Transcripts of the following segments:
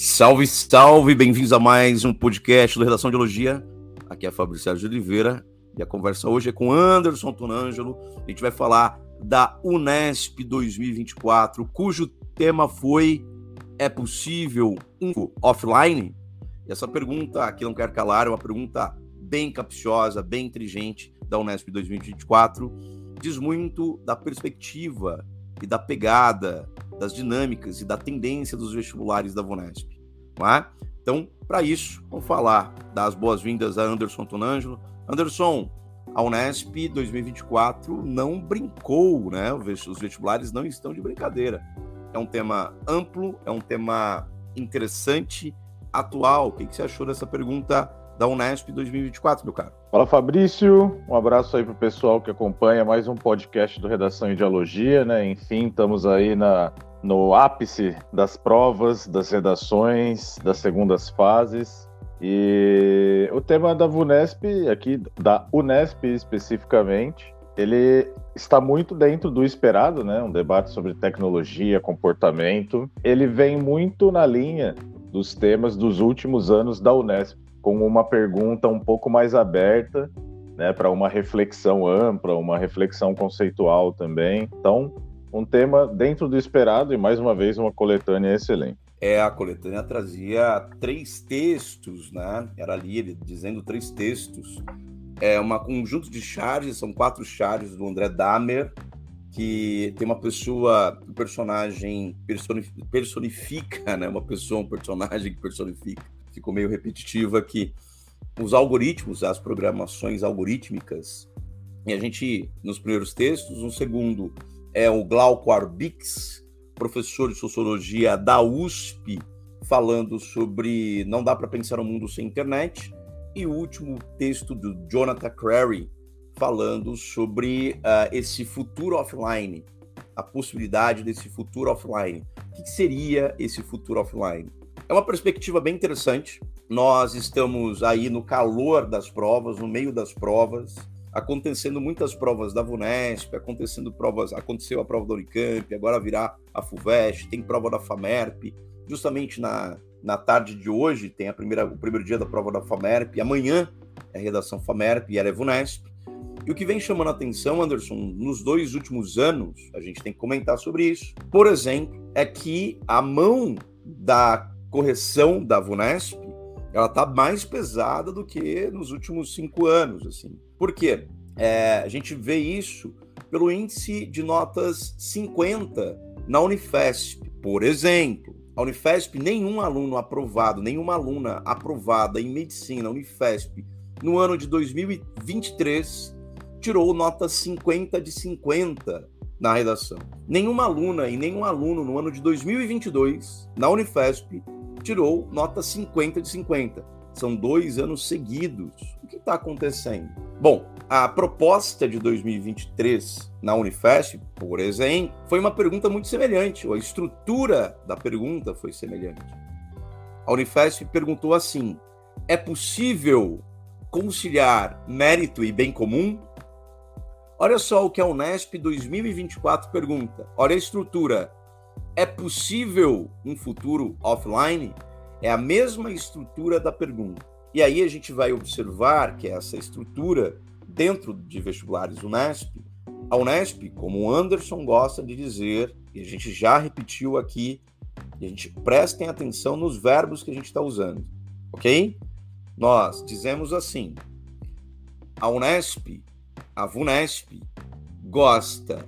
Salve, salve! Bem-vindos a mais um podcast do Redação de Elogia. Aqui é Fabrício Sérgio de Oliveira e a conversa hoje é com Anderson Tonângelo. A gente vai falar da Unesp 2024, cujo tema foi É possível um offline? E essa pergunta, que não quer calar, é uma pergunta bem capciosa, bem inteligente da Unesp 2024. Diz muito da perspectiva e da pegada das dinâmicas e da tendência dos vestibulares da Vunesp. É? Então, para isso, vamos falar das boas-vindas a Anderson Tonângelo. Anderson, a Unesp 2024 não brincou, né? Os vestibulares não estão de brincadeira. É um tema amplo, é um tema interessante, atual. O que você achou dessa pergunta da Unesp 2024, meu caro? Fala Fabrício, um abraço aí para o pessoal que acompanha mais um podcast do Redação Ideologia, né? Enfim, estamos aí na no ápice das provas, das redações, das segundas fases. E o tema da VUNESP, aqui da Unesp especificamente, ele está muito dentro do esperado, né? Um debate sobre tecnologia, comportamento. Ele vem muito na linha dos temas dos últimos anos da Unesp, com uma pergunta um pouco mais aberta, né, para uma reflexão ampla, uma reflexão conceitual também. Então, um tema dentro do esperado e mais uma vez uma coletânea excelente. É, a coletânea trazia três textos, né? Era ali ele dizendo três textos. É um conjunto de charges, são quatro charges do André Dahmer, que tem uma pessoa, um personagem personifica, né? Uma pessoa, um personagem que personifica. Ficou meio repetitivo aqui. Os algoritmos, as programações algorítmicas, e a gente, nos primeiros textos, um segundo é o Glauco Arbix, professor de sociologia da USP, falando sobre não dá para pensar um mundo sem internet, e o último texto do Jonathan Crary, falando sobre uh, esse futuro offline, a possibilidade desse futuro offline. O que seria esse futuro offline? É uma perspectiva bem interessante. Nós estamos aí no calor das provas, no meio das provas acontecendo muitas provas da VUNESP, acontecendo provas, aconteceu a prova da Unicamp, agora virá a FUVEST, tem prova da FAMERP, justamente na, na tarde de hoje tem a primeira, o primeiro dia da prova da FAMERP, amanhã é a redação FAMERP e ela é VUNESP. E o que vem chamando a atenção, Anderson, nos dois últimos anos, a gente tem que comentar sobre isso, por exemplo, é que a mão da correção da VUNESP ela está mais pesada do que nos últimos cinco anos, assim. Por quê? É, a gente vê isso pelo índice de notas 50 na Unifesp. Por exemplo, a Unifesp, nenhum aluno aprovado, nenhuma aluna aprovada em medicina Unifesp no ano de 2023 tirou nota 50 de 50 na redação. Nenhuma aluna e nenhum aluno no ano de 2022 na Unifesp tirou nota 50 de 50. São dois anos seguidos. O que está acontecendo? Bom, a proposta de 2023 na Unifesp, por exemplo, foi uma pergunta muito semelhante, a estrutura da pergunta foi semelhante. A Unifesp perguntou assim: é possível conciliar mérito e bem comum? Olha só o que a Unesp 2024 pergunta. Olha a estrutura. É possível um futuro offline? É a mesma estrutura da pergunta. E aí a gente vai observar que essa estrutura, dentro de vestibulares Unesp, a Unesp, como o Anderson gosta de dizer, e a gente já repetiu aqui, a gente prestem atenção nos verbos que a gente está usando, ok? Nós dizemos assim: a Unesp, a VUNESP, gosta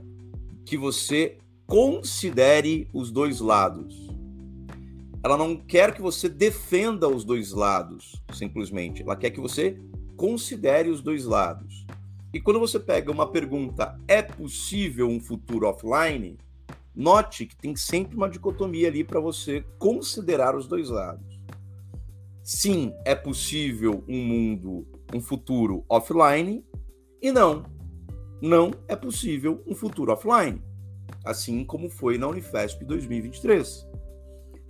que você considere os dois lados. Ela não quer que você defenda os dois lados, simplesmente. Ela quer que você considere os dois lados. E quando você pega uma pergunta, é possível um futuro offline? Note que tem sempre uma dicotomia ali para você considerar os dois lados. Sim, é possível um mundo, um futuro offline, e não, não é possível um futuro offline assim como foi na Unifesp 2023.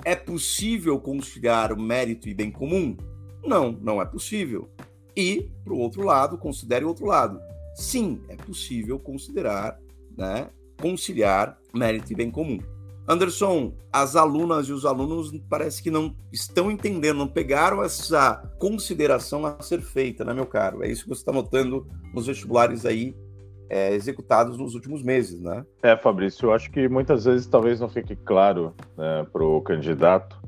É possível conciliar o mérito e bem comum? Não, não é possível. E, para o outro lado, considere o outro lado. Sim, é possível considerar, né, conciliar mérito e bem comum. Anderson, as alunas e os alunos parece que não estão entendendo, não pegaram essa consideração a ser feita, né, meu caro? É isso que você está notando nos vestibulares aí é, executados nos últimos meses, né? É, Fabrício, eu acho que muitas vezes talvez não fique claro né, para o candidato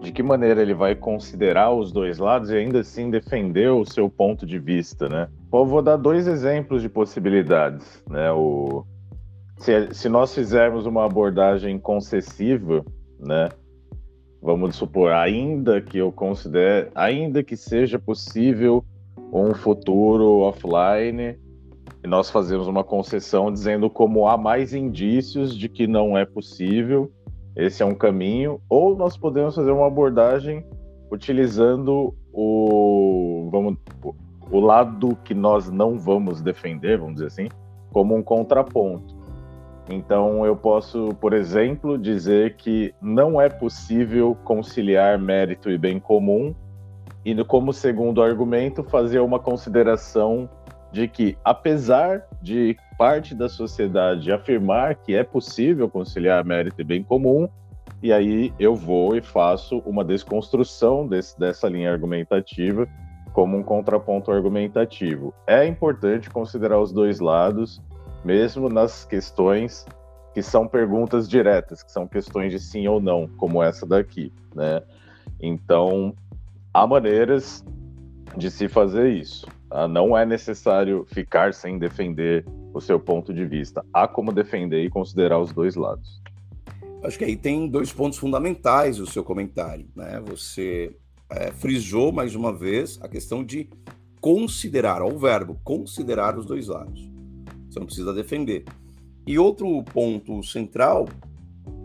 de que maneira ele vai considerar os dois lados e ainda assim defender o seu ponto de vista, né? Eu vou dar dois exemplos de possibilidades, né? O se, se nós fizermos uma abordagem concessiva, né? Vamos supor, ainda que eu considere, ainda que seja possível um futuro offline, nós fazemos uma concessão dizendo como há mais indícios de que não é possível, esse é um caminho, ou nós podemos fazer uma abordagem utilizando o, vamos, o lado que nós não vamos defender, vamos dizer assim, como um contraponto. Então, eu posso, por exemplo, dizer que não é possível conciliar mérito e bem comum, e, como segundo argumento, fazer uma consideração de que, apesar de parte da sociedade afirmar que é possível conciliar mérito e bem comum, e aí eu vou e faço uma desconstrução desse, dessa linha argumentativa como um contraponto argumentativo. É importante considerar os dois lados mesmo nas questões que são perguntas diretas, que são questões de sim ou não, como essa daqui, né? Então, há maneiras de se fazer isso. Tá? Não é necessário ficar sem defender o seu ponto de vista. Há como defender e considerar os dois lados. Acho que aí tem dois pontos fundamentais o seu comentário, né? Você é, frisou mais uma vez a questão de considerar, ao verbo, considerar os dois lados. Você não precisa defender. E outro ponto central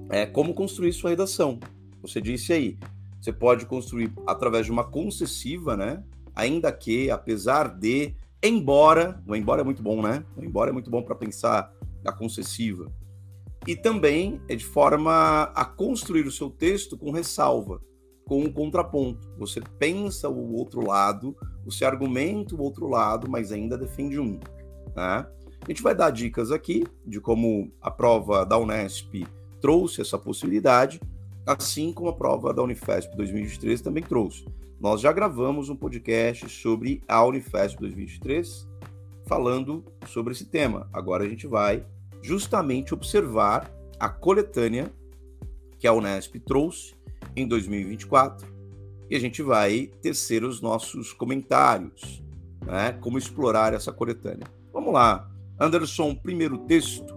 é como construir sua redação. Você disse aí, você pode construir através de uma concessiva, né? Ainda que, apesar de, embora, o embora é muito bom, né? O embora é muito bom para pensar a concessiva. E também é de forma a construir o seu texto com ressalva, com um contraponto. Você pensa o outro lado, você argumenta o outro lado, mas ainda defende um. Né? A gente vai dar dicas aqui de como a prova da Unesp trouxe essa possibilidade, assim como a prova da Unifesp 2023 também trouxe. Nós já gravamos um podcast sobre a Unifesp 2023 falando sobre esse tema. Agora a gente vai justamente observar a coletânea que a Unesp trouxe em 2024 e a gente vai tecer os nossos comentários, né? Como explorar essa coletânea. Vamos lá. Anderson, primeiro texto,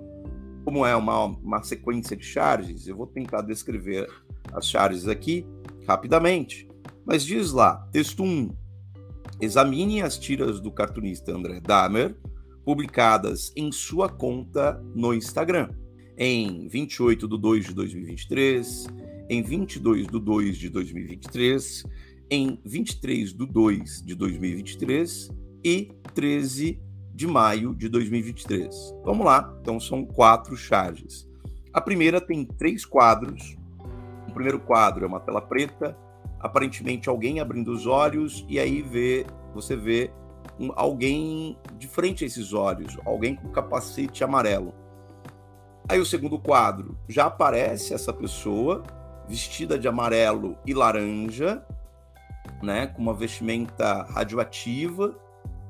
como é uma, uma sequência de charges, eu vou tentar descrever as charges aqui rapidamente. Mas diz lá, texto 1. Examine as tiras do cartunista André Dahmer, publicadas em sua conta no Instagram, em 28 de 2 de 2023, em 22 de 2 de 2023, em 23 de 2 de 2023 e 13 de maio de 2023. Vamos lá, então são quatro charges. A primeira tem três quadros. O primeiro quadro é uma tela preta, aparentemente alguém abrindo os olhos e aí vê, você vê um, alguém de frente a esses olhos, alguém com capacete amarelo. Aí o segundo quadro já aparece essa pessoa vestida de amarelo e laranja, né, com uma vestimenta radioativa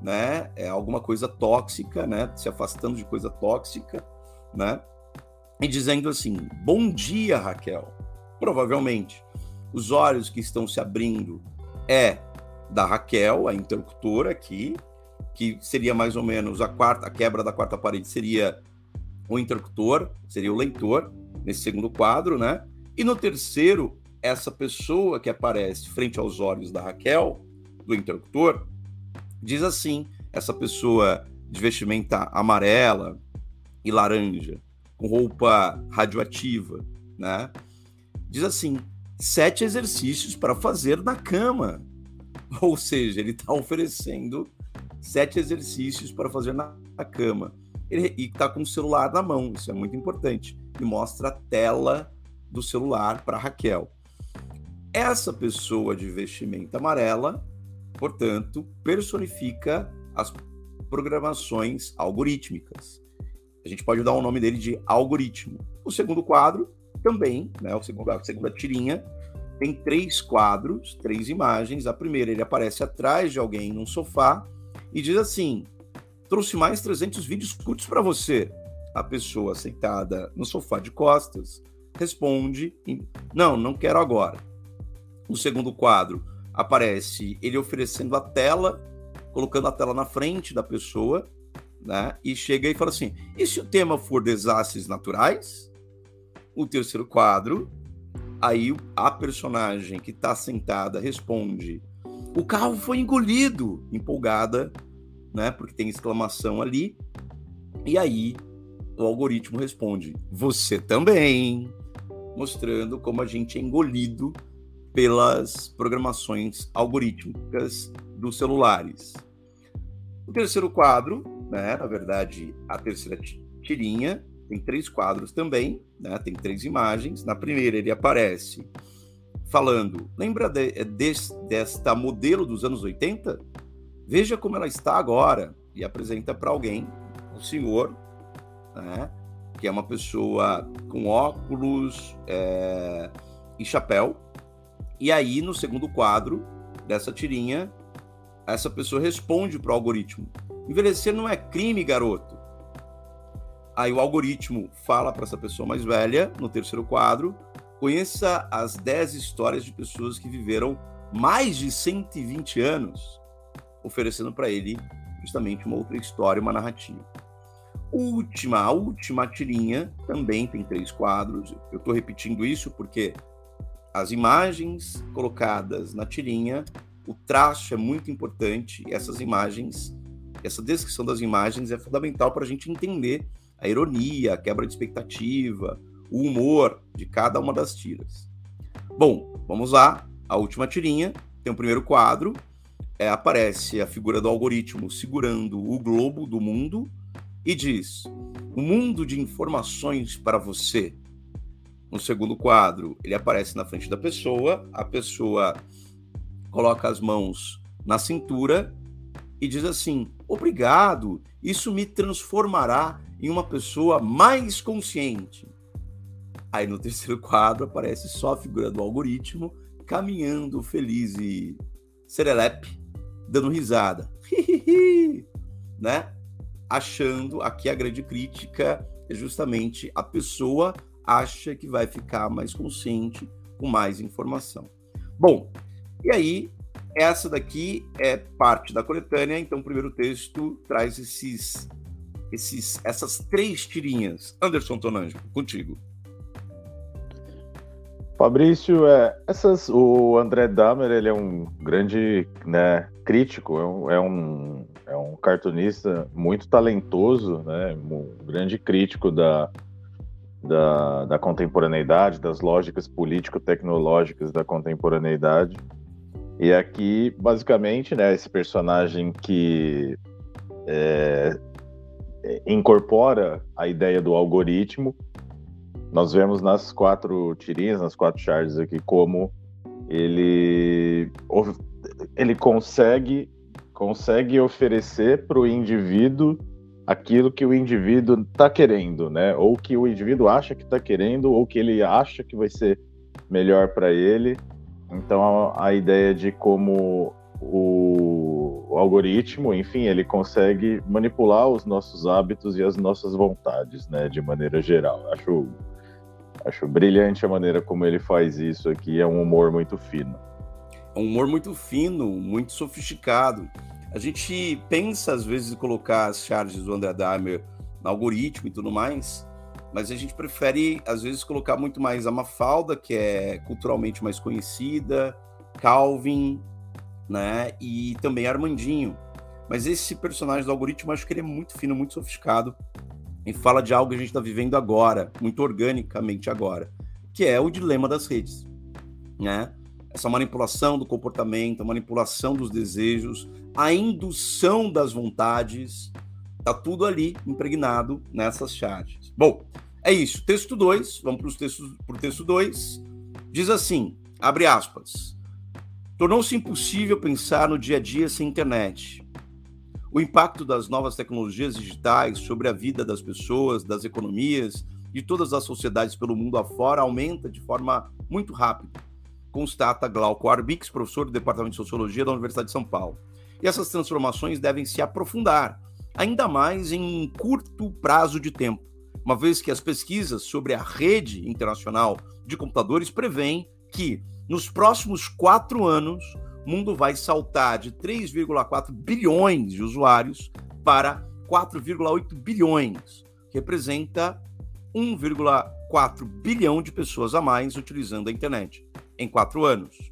né? É alguma coisa tóxica, né? Se afastando de coisa tóxica, né? E dizendo assim: Bom dia, Raquel. Provavelmente os olhos que estão se abrindo é da Raquel, a interlocutora aqui, que seria mais ou menos a quarta, a quebra da quarta parede seria o interlocutor, seria o leitor nesse segundo quadro, né? E no terceiro, essa pessoa que aparece frente aos olhos da Raquel, do interlocutor, Diz assim: essa pessoa de vestimenta amarela e laranja, com roupa radioativa, né? Diz assim: sete exercícios para fazer na cama. Ou seja, ele está oferecendo sete exercícios para fazer na, na cama. Ele, e está com o celular na mão, isso é muito importante. E mostra a tela do celular para Raquel. Essa pessoa de vestimenta amarela portanto, personifica as programações algorítmicas. A gente pode dar o nome dele de algoritmo. O segundo quadro também, né, a segunda, a segunda tirinha, tem três quadros, três imagens. A primeira, ele aparece atrás de alguém num sofá e diz assim: trouxe mais 300 vídeos curtos para você. A pessoa sentada no sofá de costas responde: Não, não quero agora. No segundo quadro, aparece ele oferecendo a tela, colocando a tela na frente da pessoa, né? E chega e fala assim: e se o tema for desastres naturais? O terceiro quadro, aí a personagem que está sentada responde: o carro foi engolido, empolgada, né? Porque tem exclamação ali. E aí o algoritmo responde: você também, mostrando como a gente é engolido pelas programações algorítmicas dos celulares. O terceiro quadro, né, na verdade, a terceira tirinha, tem três quadros também, né, tem três imagens. Na primeira, ele aparece falando: lembra de, de, desta modelo dos anos 80? Veja como ela está agora. E apresenta para alguém, o senhor, né, que é uma pessoa com óculos é, e chapéu. E aí, no segundo quadro dessa tirinha, essa pessoa responde para o algoritmo: envelhecer não é crime, garoto. Aí o algoritmo fala para essa pessoa mais velha, no terceiro quadro, conheça as 10 histórias de pessoas que viveram mais de 120 anos, oferecendo para ele justamente uma outra história, uma narrativa. Última, a última tirinha também tem três quadros. Eu estou repetindo isso porque as imagens colocadas na tirinha, o traço é muito importante. Essas imagens, essa descrição das imagens é fundamental para a gente entender a ironia, a quebra de expectativa, o humor de cada uma das tiras. Bom, vamos lá. A última tirinha tem o primeiro quadro. É, aparece a figura do algoritmo segurando o globo do mundo e diz: O mundo de informações para você. No segundo quadro, ele aparece na frente da pessoa, a pessoa coloca as mãos na cintura e diz assim: Obrigado, isso me transformará em uma pessoa mais consciente. Aí no terceiro quadro aparece só a figura do algoritmo caminhando feliz e serelepe, dando risada. né? achando, aqui a grande crítica é justamente a pessoa acha que vai ficar mais consciente com mais informação. Bom, e aí, essa daqui é parte da coletânea, então o primeiro texto traz esses, esses, essas três tirinhas. Anderson Tonanjo, contigo. Fabrício, é, essas, o André Dahmer ele é um grande né, crítico, é um, é um é um cartunista muito talentoso, né? Um grande crítico da, da, da contemporaneidade, das lógicas político-tecnológicas da contemporaneidade. E aqui, basicamente, né, esse personagem que é, incorpora a ideia do algoritmo, nós vemos nas quatro tirinhas, nas quatro charges aqui, como ele, ele consegue consegue oferecer para o indivíduo aquilo que o indivíduo está querendo, né? Ou que o indivíduo acha que está querendo, ou que ele acha que vai ser melhor para ele. Então a, a, ideia de como o, o, algoritmo, enfim, ele consegue manipular os nossos hábitos e as nossas vontades, né? De maneira geral. Acho acho brilhante a maneira como ele faz isso aqui. É um humor muito fino um humor muito fino, muito sofisticado. A gente pensa, às vezes, em colocar as charges do André Dahmer no algoritmo e tudo mais, mas a gente prefere, às vezes, colocar muito mais a Mafalda, que é culturalmente mais conhecida, Calvin, né? E também Armandinho. Mas esse personagem do algoritmo, acho que ele é muito fino, muito sofisticado e fala de algo que a gente está vivendo agora, muito organicamente agora, que é o dilema das redes, né? essa manipulação do comportamento, a manipulação dos desejos, a indução das vontades, tá tudo ali impregnado nessas charges. Bom, é isso. Texto 2, vamos para o texto 2. Diz assim, abre aspas, tornou-se impossível pensar no dia a dia sem internet. O impacto das novas tecnologias digitais sobre a vida das pessoas, das economias de todas as sociedades pelo mundo afora aumenta de forma muito rápida, constata Glauco Arbix, professor do Departamento de Sociologia da Universidade de São Paulo. E essas transformações devem se aprofundar, ainda mais em curto prazo de tempo, uma vez que as pesquisas sobre a rede internacional de computadores prevêem que, nos próximos quatro anos, o mundo vai saltar de 3,4 bilhões de usuários para 4,8 bilhões, representa 1,4 bilhão de pessoas a mais utilizando a internet em quatro anos,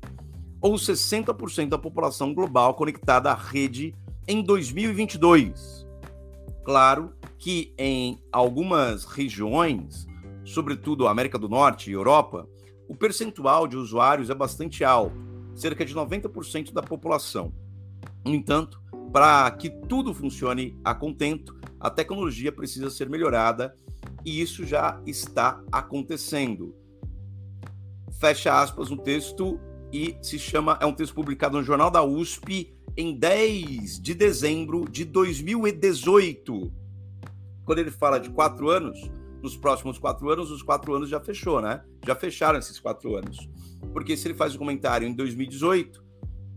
ou 60% da população global conectada à rede em 2022. Claro que em algumas regiões, sobretudo América do Norte e Europa, o percentual de usuários é bastante alto, cerca de 90% da população. No entanto, para que tudo funcione a contento, a tecnologia precisa ser melhorada e isso já está acontecendo. Fecha aspas no texto e se chama, é um texto publicado no Jornal da USP em 10 de dezembro de 2018. Quando ele fala de quatro anos, nos próximos quatro anos, os quatro anos já fechou, né? Já fecharam esses quatro anos. Porque se ele faz o comentário em 2018,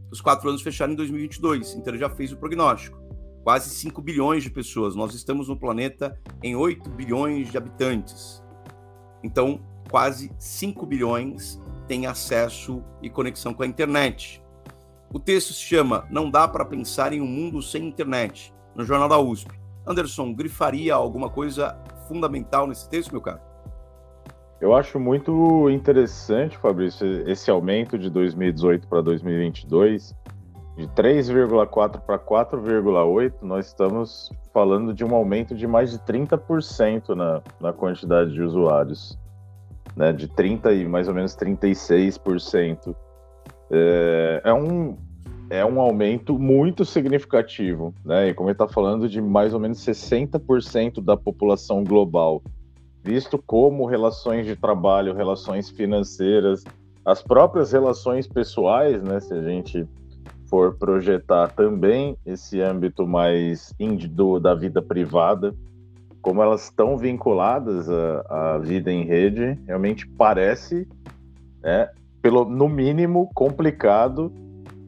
os quatro anos fecharam em 2022, então ele já fez o prognóstico. Quase 5 bilhões de pessoas. Nós estamos no planeta em 8 bilhões de habitantes. Então, quase 5 bilhões têm acesso e conexão com a internet. O texto se chama Não dá para pensar em um mundo sem internet, no Jornal da USP. Anderson, grifaria alguma coisa fundamental nesse texto, meu caro? Eu acho muito interessante, Fabrício, esse aumento de 2018 para 2022, de 3,4 para 4,8, nós estamos falando de um aumento de mais de 30% na, na quantidade de usuários né, de 30 e mais ou menos 36%. É, é, um, é um aumento muito significativo, né? E como ele está falando de mais ou menos 60% da população global, visto como relações de trabalho, relações financeiras, as próprias relações pessoais, né? Se a gente for projetar também esse âmbito mais do, da vida privada, como elas estão vinculadas à, à, vida em rede, realmente parece, é, pelo, no mínimo, complicado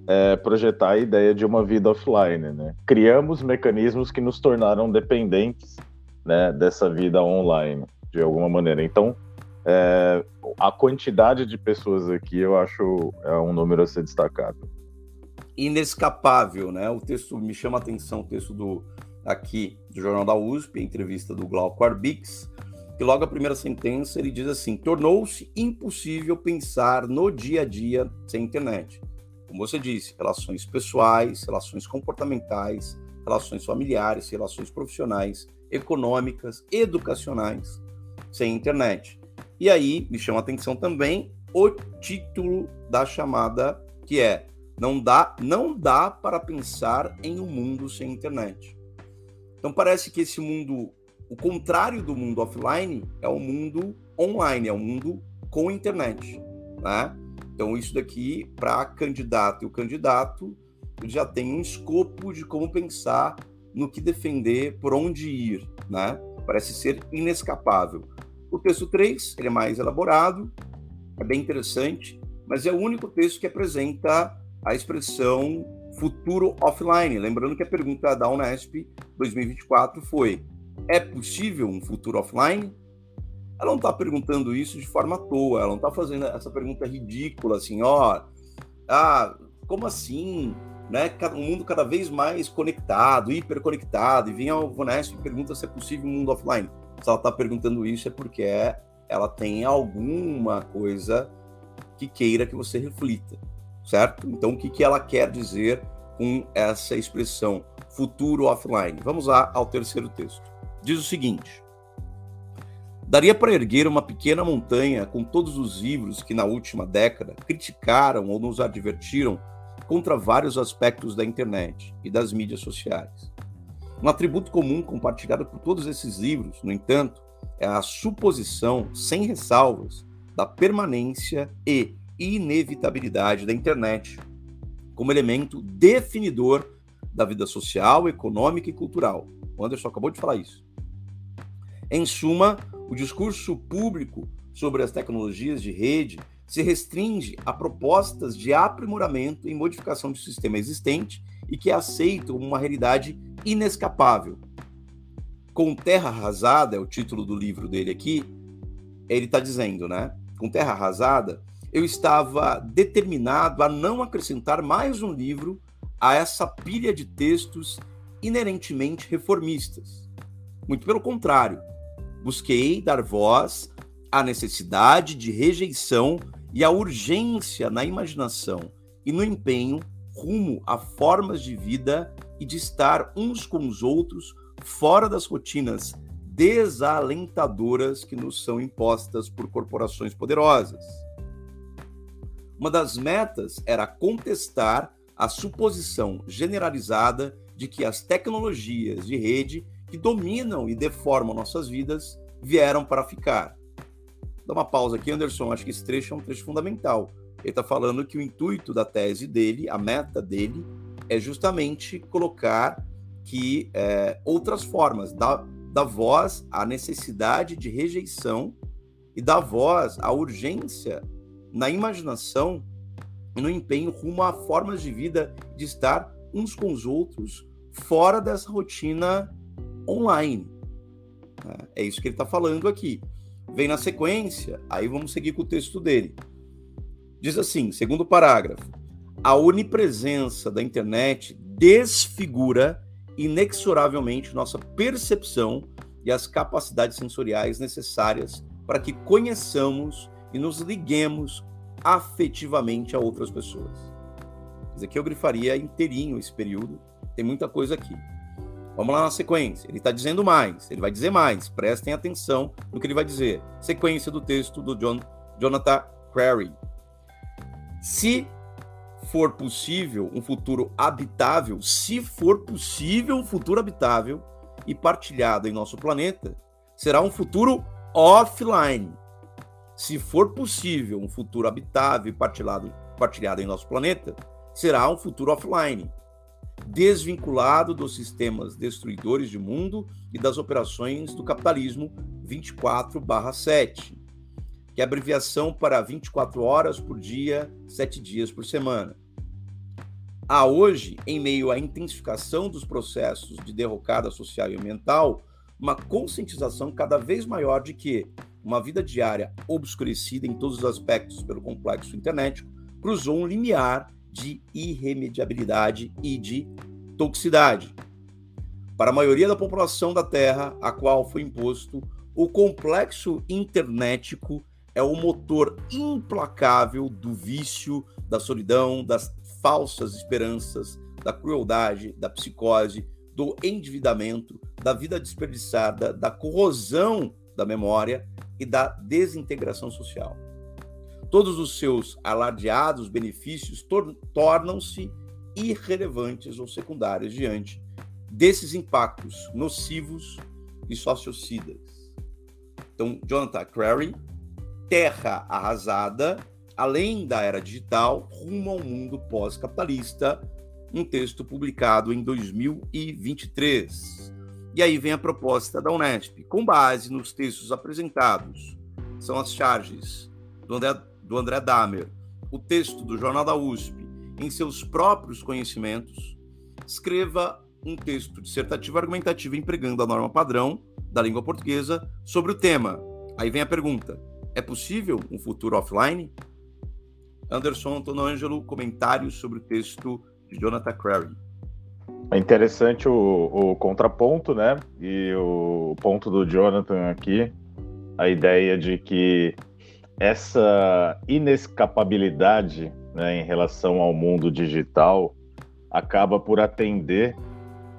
é, projetar a ideia de uma vida offline. Né? Criamos mecanismos que nos tornaram dependentes né, dessa vida online, de alguma maneira. Então, é, a quantidade de pessoas aqui eu acho é um número a ser destacado. Inescapável, né? O texto me chama a atenção, o texto do aqui do Jornal da USP, entrevista do Glauco Arbix, que logo a primeira sentença ele diz assim: tornou-se impossível pensar no dia a dia sem internet. Como você disse, relações pessoais, relações comportamentais, relações familiares, relações profissionais, econômicas, educacionais, sem internet. E aí me chama a atenção também o título da chamada, que é não dá, não dá para pensar em um mundo sem internet. Então parece que esse mundo, o contrário do mundo offline, é o mundo online, é o mundo com internet, né? Então isso daqui para candidato e o candidato já tem um escopo de como pensar no que defender, por onde ir, né? Parece ser inescapável. O texto 3, ele é mais elaborado, é bem interessante, mas é o único texto que apresenta a expressão futuro offline. Lembrando que a pergunta da Unesp 2024 foi: é possível um futuro offline? Ela não está perguntando isso de forma à toa, ela não está fazendo essa pergunta ridícula, assim, ó, ah, como assim? Né? Um mundo cada vez mais conectado, hiperconectado, e vem a Unesp e pergunta se é possível um mundo offline. Se ela está perguntando isso é porque ela tem alguma coisa que queira que você reflita certo? Então, o que, que ela quer dizer com essa expressão futuro offline? Vamos lá ao terceiro texto. Diz o seguinte: Daria para erguer uma pequena montanha com todos os livros que na última década criticaram ou nos advertiram contra vários aspectos da internet e das mídias sociais. Um atributo comum compartilhado por todos esses livros, no entanto, é a suposição, sem ressalvas, da permanência e inevitabilidade da internet como elemento definidor da vida social, econômica e cultural. O Anderson acabou de falar isso. Em suma, O discurso público sobre as tecnologias de rede se restringe a propostas de aprimoramento e modificação do sistema existente e que aceitam uma realidade inescapável. Com Terra Arrasada, é o título do livro dele aqui, ele está dizendo, né? Com Terra Arrasada, eu estava determinado a não acrescentar mais um livro a essa pilha de textos inerentemente reformistas. Muito pelo contrário, busquei dar voz à necessidade de rejeição e à urgência na imaginação e no empenho rumo a formas de vida e de estar uns com os outros fora das rotinas desalentadoras que nos são impostas por corporações poderosas. Uma das metas era contestar a suposição generalizada de que as tecnologias de rede que dominam e deformam nossas vidas vieram para ficar. Dá uma pausa aqui, Anderson. Acho que esse trecho é um trecho fundamental. Ele está falando que o intuito da tese dele, a meta dele, é justamente colocar que é, outras formas, da, da voz à necessidade de rejeição e da voz à urgência na imaginação e no empenho rumo a formas de vida de estar uns com os outros fora dessa rotina online. É isso que ele está falando aqui. Vem na sequência, aí vamos seguir com o texto dele. Diz assim, segundo parágrafo: a onipresença da internet desfigura inexoravelmente nossa percepção e as capacidades sensoriais necessárias para que conheçamos e nos liguemos afetivamente a outras pessoas. Isso aqui eu grifaria inteirinho esse período, tem muita coisa aqui. Vamos lá na sequência. Ele está dizendo mais, ele vai dizer mais. Prestem atenção no que ele vai dizer. Sequência do texto do John, Jonathan Crary. Se for possível um futuro habitável, se for possível um futuro habitável e partilhado em nosso planeta, será um futuro offline. Se for possível um futuro habitável e partilhado, partilhado em nosso planeta, será um futuro offline, desvinculado dos sistemas destruidores de mundo e das operações do capitalismo 24/7 que é abreviação para 24 horas por dia, 7 dias por semana. Há hoje, em meio à intensificação dos processos de derrocada social e ambiental, uma conscientização cada vez maior de que uma vida diária obscurecida em todos os aspectos pelo complexo internético cruzou um limiar de irremediabilidade e de toxicidade. Para a maioria da população da Terra, a qual foi imposto o complexo internético é o motor implacável do vício, da solidão, das falsas esperanças, da crueldade, da psicose, do endividamento, da vida desperdiçada, da corrosão da memória e da desintegração social. Todos os seus alardeados benefícios tor tornam-se irrelevantes ou secundários diante desses impactos nocivos e sociocidas. Então, Jonathan Crary terra arrasada, além da era digital, rumo ao mundo pós-capitalista, um texto publicado em 2023. E aí vem a proposta da Unesp, com base nos textos apresentados. São as charges do André, do André Damer, o texto do Jornal da USP, em seus próprios conhecimentos, escreva um texto dissertativo argumentativo empregando a norma padrão da língua portuguesa sobre o tema. Aí vem a pergunta: é possível um futuro offline? Anderson Antonio Ângelo, comentários sobre o texto de Jonathan Crary. É interessante o, o, contraponto, né? E o ponto do Jonathan aqui, a ideia de que essa inescapabilidade né, em relação ao mundo digital acaba por atender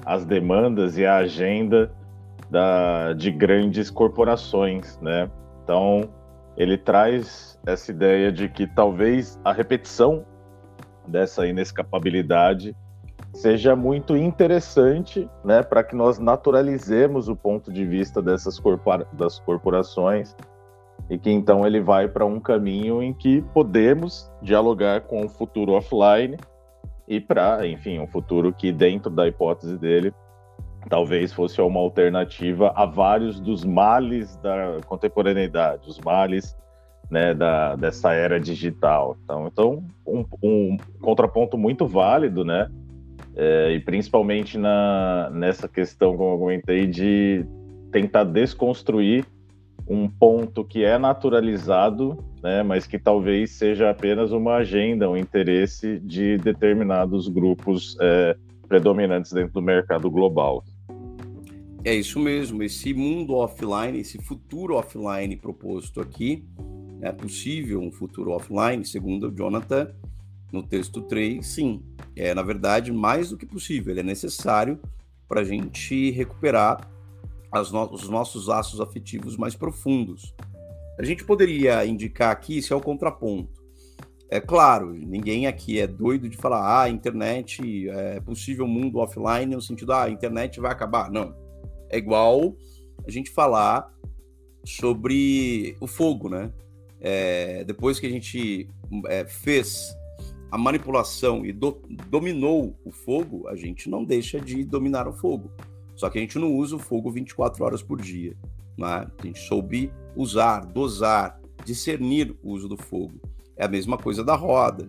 às demandas e à agenda da, de grandes corporações, né? Então, ele traz essa ideia de que talvez a repetição dessa inescapabilidade seja muito interessante, né, para que nós naturalizemos o ponto de vista dessas corpora das corporações e que então ele vai para um caminho em que podemos dialogar com o futuro offline e para, enfim, um futuro que dentro da hipótese dele talvez fosse uma alternativa a vários dos males da contemporaneidade, os males né, da, dessa era digital. Então, então um, um contraponto muito válido, né? É, e principalmente na, nessa questão, como eu comentei, de tentar desconstruir um ponto que é naturalizado, né, mas que talvez seja apenas uma agenda, um interesse de determinados grupos é, predominantes dentro do mercado global. É isso mesmo, esse mundo offline, esse futuro offline proposto aqui, é possível um futuro offline, segundo o Jonathan, no texto 3, sim, é na verdade mais do que possível, ele é necessário para a gente recuperar no os nossos laços afetivos mais profundos. A gente poderia indicar aqui, isso é o contraponto. É claro, ninguém aqui é doido de falar, ah, a internet é possível mundo offline no sentido, ah, a internet vai acabar. Não. É igual a gente falar sobre o fogo, né? É, depois que a gente é, fez a manipulação e do, dominou o fogo, a gente não deixa de dominar o fogo. Só que a gente não usa o fogo 24 horas por dia. Né? A gente soube usar, dosar, discernir o uso do fogo. É a mesma coisa da roda.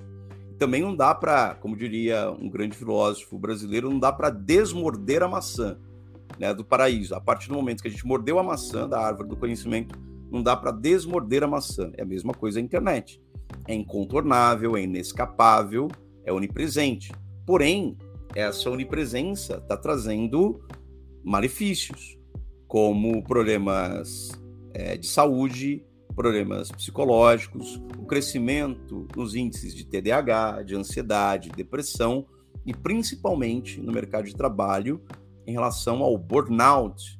Também não dá para, como diria um grande filósofo brasileiro, não dá para desmorder a maçã né, do paraíso. A partir do momento que a gente mordeu a maçã da árvore do conhecimento, não dá para desmorder a maçã. É a mesma coisa a internet. É incontornável, é inescapável, é onipresente. Porém, essa onipresença está trazendo malefícios, como problemas é, de saúde, problemas psicológicos, o crescimento nos índices de TDAH, de ansiedade, depressão e principalmente no mercado de trabalho em relação ao burnout.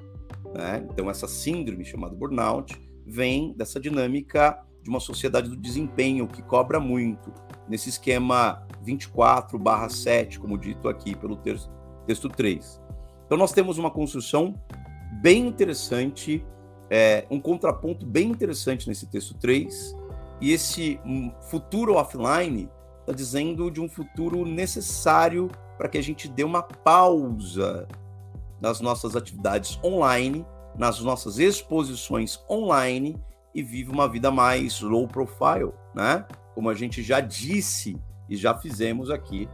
Né? Então, essa síndrome chamada burnout vem dessa dinâmica de uma sociedade do desempenho que cobra muito, nesse esquema 24/7, como dito aqui pelo texto, texto 3. Então, nós temos uma construção bem interessante, é, um contraponto bem interessante nesse texto 3, e esse futuro offline está dizendo de um futuro necessário para que a gente dê uma pausa nas nossas atividades online, nas nossas exposições online e viva uma vida mais low profile, né? Como a gente já disse e já fizemos aqui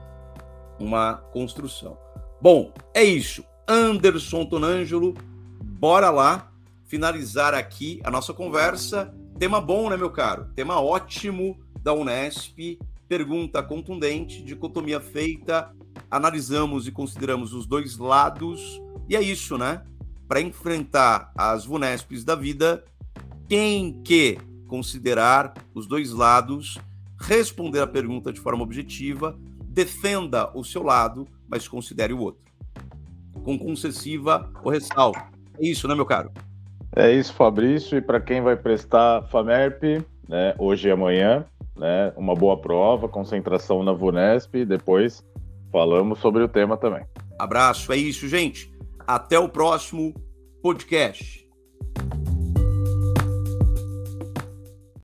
uma construção. Bom, é isso. Anderson Tonângelo. Bora lá finalizar aqui a nossa conversa. Tema bom, né, meu caro? Tema ótimo da Unesp. Pergunta contundente, dicotomia feita. Analisamos e consideramos os dois lados. E é isso, né? Para enfrentar as VUNESPs da vida, tem que considerar os dois lados, responder a pergunta de forma objetiva, defenda o seu lado, mas considere o outro com concessiva ou ressalva. É isso, né, meu caro? É isso, Fabrício. E para quem vai prestar FAMERP, né, hoje e amanhã, né, uma boa prova, concentração na VUNESP, e depois falamos sobre o tema também. Abraço, é isso, gente. Até o próximo podcast.